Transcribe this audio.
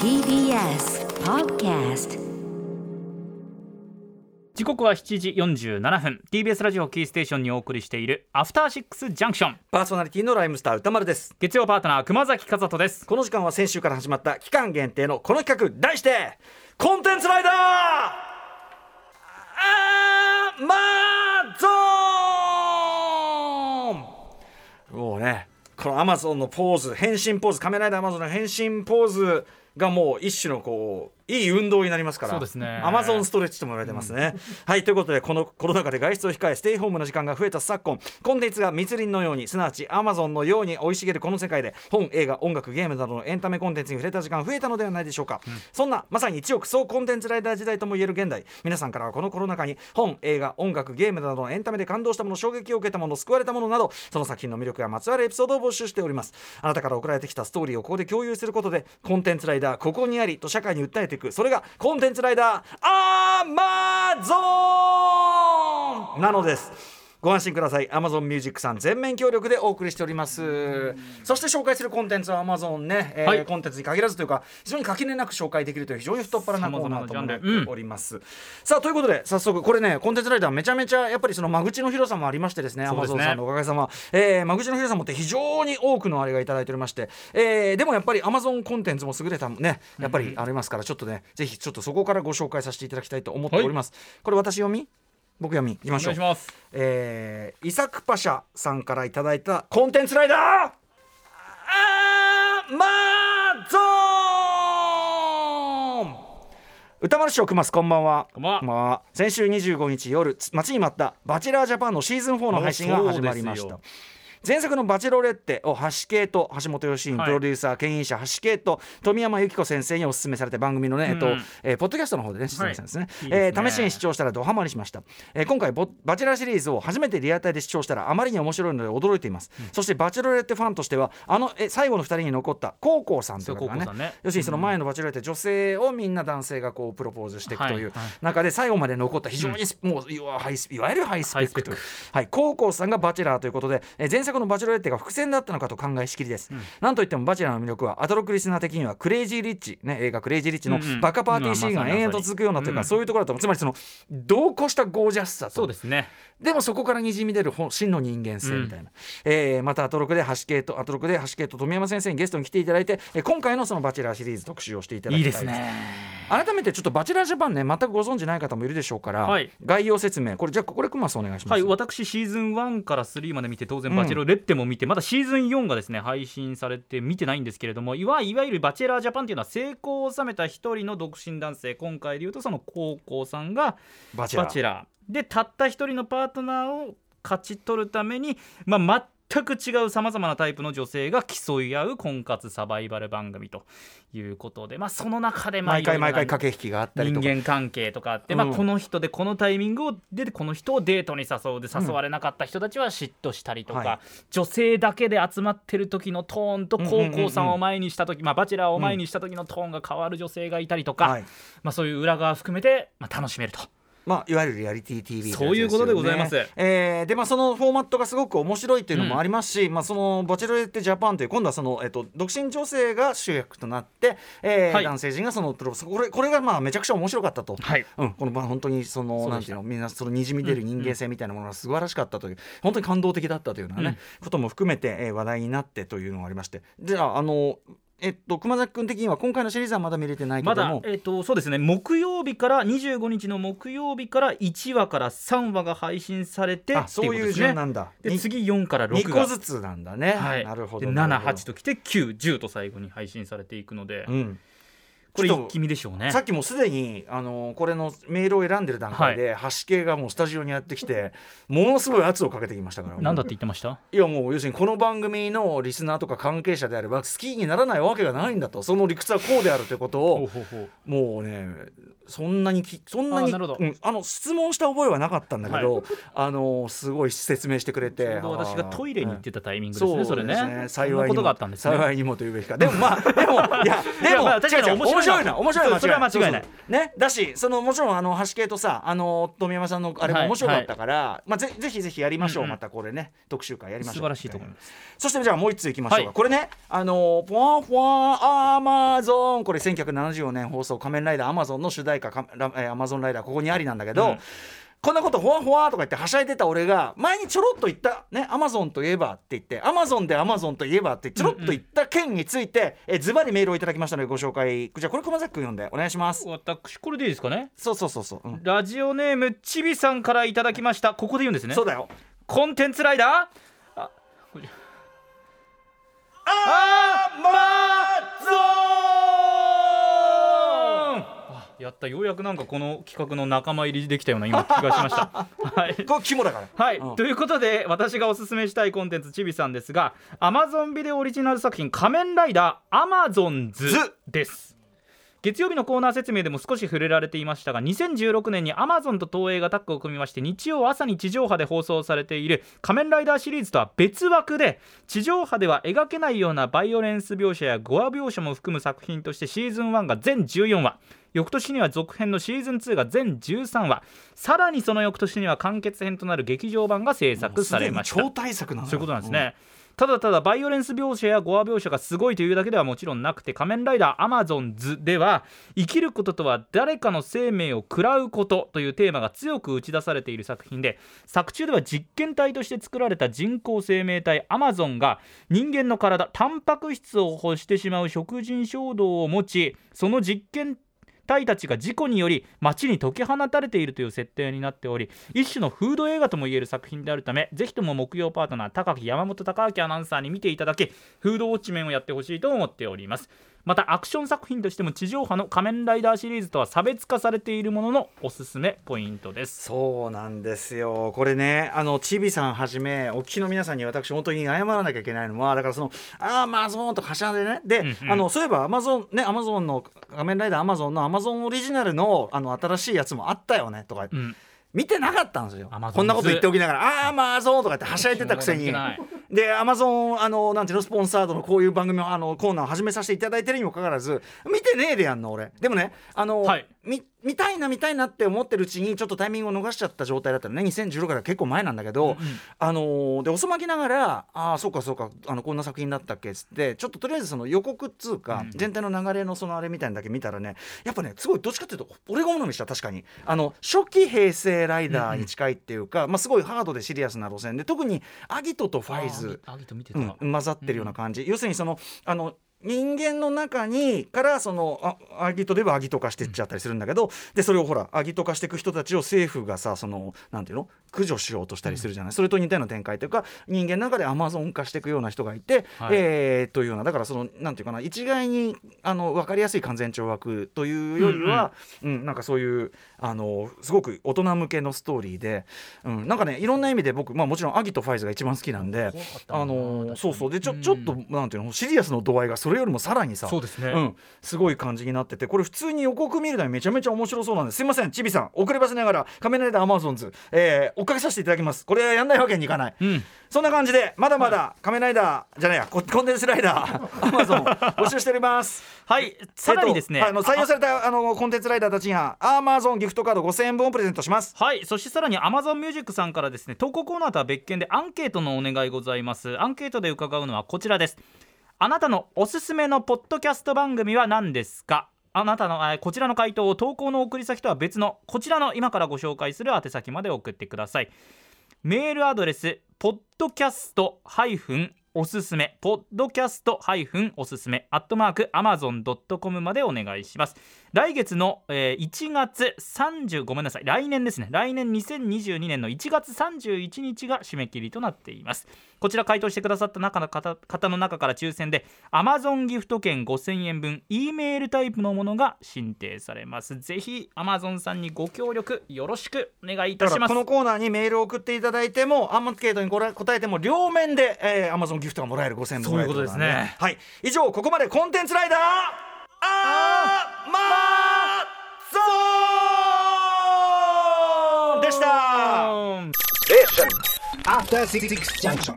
TBS Podcast 時刻は7時47分。TBS ラジオキーステーションにお送りしているアフターシックスジャンクションパーソナリティのライムスター歌丸です。月曜パートナー熊崎和人です。この時間は先週から始まった期間限定のこの企画題してコンテンツライダー!アマゾン!もうねこのアマゾンのポーズ変身ポーズカメライダーアマゾンの変身ポーズがもう一種のこういい運動になりますから。そうですね。アマゾンストレッチとも言われてますね、はいということでこのコロナ禍で外出を控えステイホームの時間が増えた昨今コンテンツが密林のようにすなわちアマゾンのように生い茂るこの世界で本映画音楽ゲームなどのエンタメコンテンツに触れた時間が増えたのではないでしょうか、そんなまさに一億総コンテンツライダー時代ともいえる現代皆さんからはこのコロナ禍に本映画音楽ゲームなどのエンタメで感動したもの衝撃を受けたもの救われたものなどその作品の魅力やまつわるエピソードを募集しております。あなたから送られてきたストーリーをここで共有することでコンテンツライダーここにありと社会に訴えていく。それがコンテンツライダーアーマゾンなのです。ご安心ください。Amazon Music さん全面協力でお送りしております。そして紹介するコンテンツは Amazon ね、えーはい。コンテンツに限らずというか非常に垣根なく紹介できるという非常に太っ腹なコーナーとなっております、さあということで早速これねコンテンツライダーめちゃめちゃやっぱりその間口の広さもありましてですねです Amazon ねさんのおかげさま、えー間口の広さもって非常に多くのあれがいただいておりまして、えーでもやっぱり Amazon コンテンツも優れたねやっぱりありますからちょっとねぜひちょっとそこからご紹介させていただきたいと思っております、これ私読み？僕読みいきまおしょう。願いします。えーイサクパシャさんからいただいたコンテンツライダー。アマゾン。歌丸師匠くますこんばんは。こんばんは。先週25日夜つ待ちに待った「バチェラージャパン」のシーズン4の配信が始まりました前作の「バチェロレッテ」を橋系と橋本良信はい。プロデューサー、牽引者橋系と富山由紀子先生にお勧めされた番組のね、えっとうん。えーポッドキャストの方でね出演したんですね,、いいえー試しに視聴したらドハマりしました、えー今回ボバチェラーシリーズを初めてリアタイで視聴したらあまりに面白いので驚いています、そしてバチェロレッテファンとしてはあのえ最後の2人に残ったコウコウさんという方がねね要するにその前のバチェロレッテ女性をみんな男性がこうプロポーズしていくというはいはい。中で最後まで残った非常にス、もういわゆるハイスペックという。はい、高校さんがバチェラーということで、えー前作のバチェロレッテが伏線だったのかと考えしきりです、なんといってもバチェラーの魅力はアトロクリスナー的にはクレイジーリッチ、ね、映画クレイジーリッチのうんうん。バカパーティーシーンが延々と続くようなというか、うん。そういうところだと思うつまりその同行したゴージャスさと。そうですね。でもそこからにじみ出る本真の人間性みたいな、えーまたアトロクで橋系とアトロクで橋系と富山先生にゲストに来ていただいて、えー今回のそのバチェラーシリーズ特集をしていただきたいいいですね改めてちょっとバチェラージャパンね全くご存じない方もいるでしょうから、はい。概要説明これじゃあこれクマスお願いします、はい私シーズン1から3まで見て当然バチェロレッテも見て、まだシーズン4がですね配信されて見てないんですけれどもいわいわゆるバチェラージャパンっていうのは成功を収めた一人の独身男性今回でいうとその高校さんがバチェラー。バチェラー。でたった一人のパートナーを勝ち取るために、まあ、全く違うさまざまなタイプの女性が競い合う婚活サバイバル番組ということで、まあ、その中でまあ毎回毎回駆け引きがあったりと人か間関係とかあって、うん。まあ、この人でこのタイミングをでこの人をデートに誘うで誘われなかった人たちは嫉妬したりとか、はい。女性だけで集まってる時のトーンと高校さんを前にした時、まあ、バチェラーを前にした時のトーンが変わる女性がいたりとか、はい。まあ、そういう裏側含めて、まあ、楽しめると。まあ、いわゆるリアリティ TV そういうことでございます。えーでまあそのフォーマットがすごく面白いっていうのもありますし、まあそのバチェロレッテジャパンという今度はそのえっと独身女性が主役となって、えーはい。男性陣がそのプロこれこれがまあめちゃくちゃ面白かったと。はい。うん、このまあ本当にそのなんていうのみんなそのにじみ出る人間性みたいなものが素晴らしかったという、本当に感動的だったというようなね、ことも含めて、えー話題になってというのがありまして。じゃああのえっと熊崎君的には今回のシリーズはまだ見れてないけまども、だえっとそうですね木曜日から25日の木曜日から1話から3話が配信されてあそういう順なんだ。でに次4から6 2が個ずつなんだね。はい、なるほど。でなるほど78ときて910と最後に配信されていくので、うん。これ一気見でしょうね。さっきもすでにあのこれのメールを選んでる段階で、橋系がもうスタジオにやってきてものすごい圧をかけてきましたから。なんだって言ってました？いやもう要するにこの番組のリスナーとか関係者であれば好きにならないわけがないんだと。その理屈はこうであるということをもうねそんなにきそんなにあの質問した覚えはなかったんだけど、あのすごい説明してくれて私がトイレに行ってたタイミングですね、それね。幸いにもこというべきか。でもまあでもいやでも確かに面白面白いな面白いなそれは間違いない。ねだしそのもちろんあの橋系とさあの富山さんのあれも面白かったから、まあぜぜひぜひやりましょう、うんうん。またこれね特集会やりましょう。素晴らしいと思います。そしてじゃあもう一ついきましょうか、はい。これねあのポワンポワンアマゾン。これ1974年放送仮面ライダーアマゾンの主題歌アマゾンライダーここにありなんだけど、うんこんなことほわほわとか言ってはしゃいでた俺が前にちょろっと言ったねアマゾンといえばって言ってアマゾンでアマゾンといえばってちょろっと言った件について、えズバリメールをいただきましたのでご紹介。じゃあこれ熊崎君読んでお願いします。私これでいいですかね？そうそうそうそう、うん。ラジオネームちびさんからいただきました。ここで言うんですね。そうだよ。コンテンツライダー？った。ようやくなんかこの企画の仲間入りできたような今 気がしました。はい。ンこれ肝だから。はい、うん。ということで私がおすすめしたいコンテンツちびさんですが Amazon ビデオオリジナル作品「仮面ライダーアマゾンズズ」です月曜日のコーナー説明でも少し触れられていましたが2016年に Amazon と東映がタッグを組みまして日曜朝に地上波で放送されている「仮面ライダー」シリーズとは別枠で地上波では描けないようなバイオレンス描写やゴア描写も含む作品としてシーズン1が全14話翌年には続編のシーズン2が全13話。さらにその翌年には完結編となる劇場版が制作されました。超大作なそういうことなんですね、ただただバイオレンス描写やゴア描写がすごいというだけではもちろんなくて仮面ライダーアマゾンズでは生きることとは誰かの生命を食らうことというテーマが強く打ち出されている作品で作中では実験体として作られた人工生命体アマゾンが人間の体タンパク質を欲してしまう食人衝動を持ちその実験体たちが事故により街に解き放たれているという設定になっており一種のフード映画ともいえる作品であるためぜひとも木曜パートナー高木山本隆明アナウンサーに見ていただきフードウォッチ面をやってほしいと思っております。またアクション作品としても地上波の仮面ライダーシリーズとは差別化されているもののおすすめポイントです。そうなんですよ。これねあのちびさんはじめお聞きの皆さんに私本当に謝らなきゃいけないのはだからそのアマゾンとかしゃでね。で、うんうん。あのそういえばアマゾンねアマゾンの仮面ライダーアマゾンのアマゾンオリジナルのあの新しいやつもあったよねとか、うん。見てなかったんですよ。こんなこと言っておきながら「アマゾン」とかってはしゃいでたくせに でアマゾンあのなんていうのスポンサードのこういう番組をあのコーナーを始めさせていただいてるにもかかわらず見てねえでやんの俺。でもねあの、はい。み見たいな見たいなって思ってるうちにちょっとタイミングを逃しちゃった状態だったのね。2016から結構前なんだけど、あのーで遅まきながらああそうかそうかあのこんな作品だったっけっつってちょっととりあえずその予告っつうか、うん。全体の流れのそのあれみたいなのだけ見たらねやっぱねすごいどっちかっていうと俺が好みした確かに。あの初期平成ライダーに近いっていうか、まあ、すごいハードでシリアスな路線で特にアギトとファイズうん、混ざってるような感じ、要するにそのあの人間の中にからそのあアギトではアギト化してっちゃったりするんだけど、でそれをほらアギト化していく人たちを政府がさそのなんていうの？駆除しようとしたりするじゃない、それと似たような展開というか人間の中でアマゾン化していくような人がいて、はい。えーというようなだからそのなんていうかな一概にあの分かりやすい勧善懲悪というよりは、うんなんかそういうあのすごく大人向けのストーリーで、うん、なんかねいろんな意味で僕、まあ、もちろんアギトとファイズが一番好きなんで。あのそうそう。でちょ,、うん。ちょっとなんていうのシリアスの度合いがそれよりもさらにさそうですね、うん、すごい感じになっててこれ普通に予告見るのにめちゃめちゃ面白そうなんです。すいませんちびさん。遅ればせながら「仮面ライダーアマゾンズ」えー追っかけさせていただきます。これはやんないわけにいかない。うん。そんな感じでまだまだ仮面ライダーじゃないや。ココンテンツライダー アマゾン募集しております。はい。さらにですね、えっとあの採用されたあのコンテンツライダーたちにはアマゾンギフトカード5000円分をプレゼントします。はい。そしてさらに Amazon Music さんからですね投稿コーナーとは別件でアンケートのお願いございます。アンケートで伺うのはこちらです。あなたのおすすめのポッドキャスト番組は何ですか？あなたのこちらの回答を投稿の送り先とは別のこちらの今からご紹介する宛先まで送ってください。メールアドレスポッドキャストハイフンおすすめポッドキャストハイフンおすすめアットマーク Amazon.com までお願いします。来月の、えー1月30ごめんなさい来年ですね。来年2022年の1月31日が締め切りとなっています。こちら回答してくださった中の方方の中から抽選で Amazon ギフト券5000円分 E メールタイプのものが申請されます。ぜひ Amazon さんにご協力よろしくお願いいたします。このコーナーにメールを送っていただいてもアンケートに答えても両面で、えー、Amazon ギフトがもらえる5000円分もらえるそういうことですね。はい。以上ここまでコンテンツライダーアマゾンでした。Station. After 66 Junction.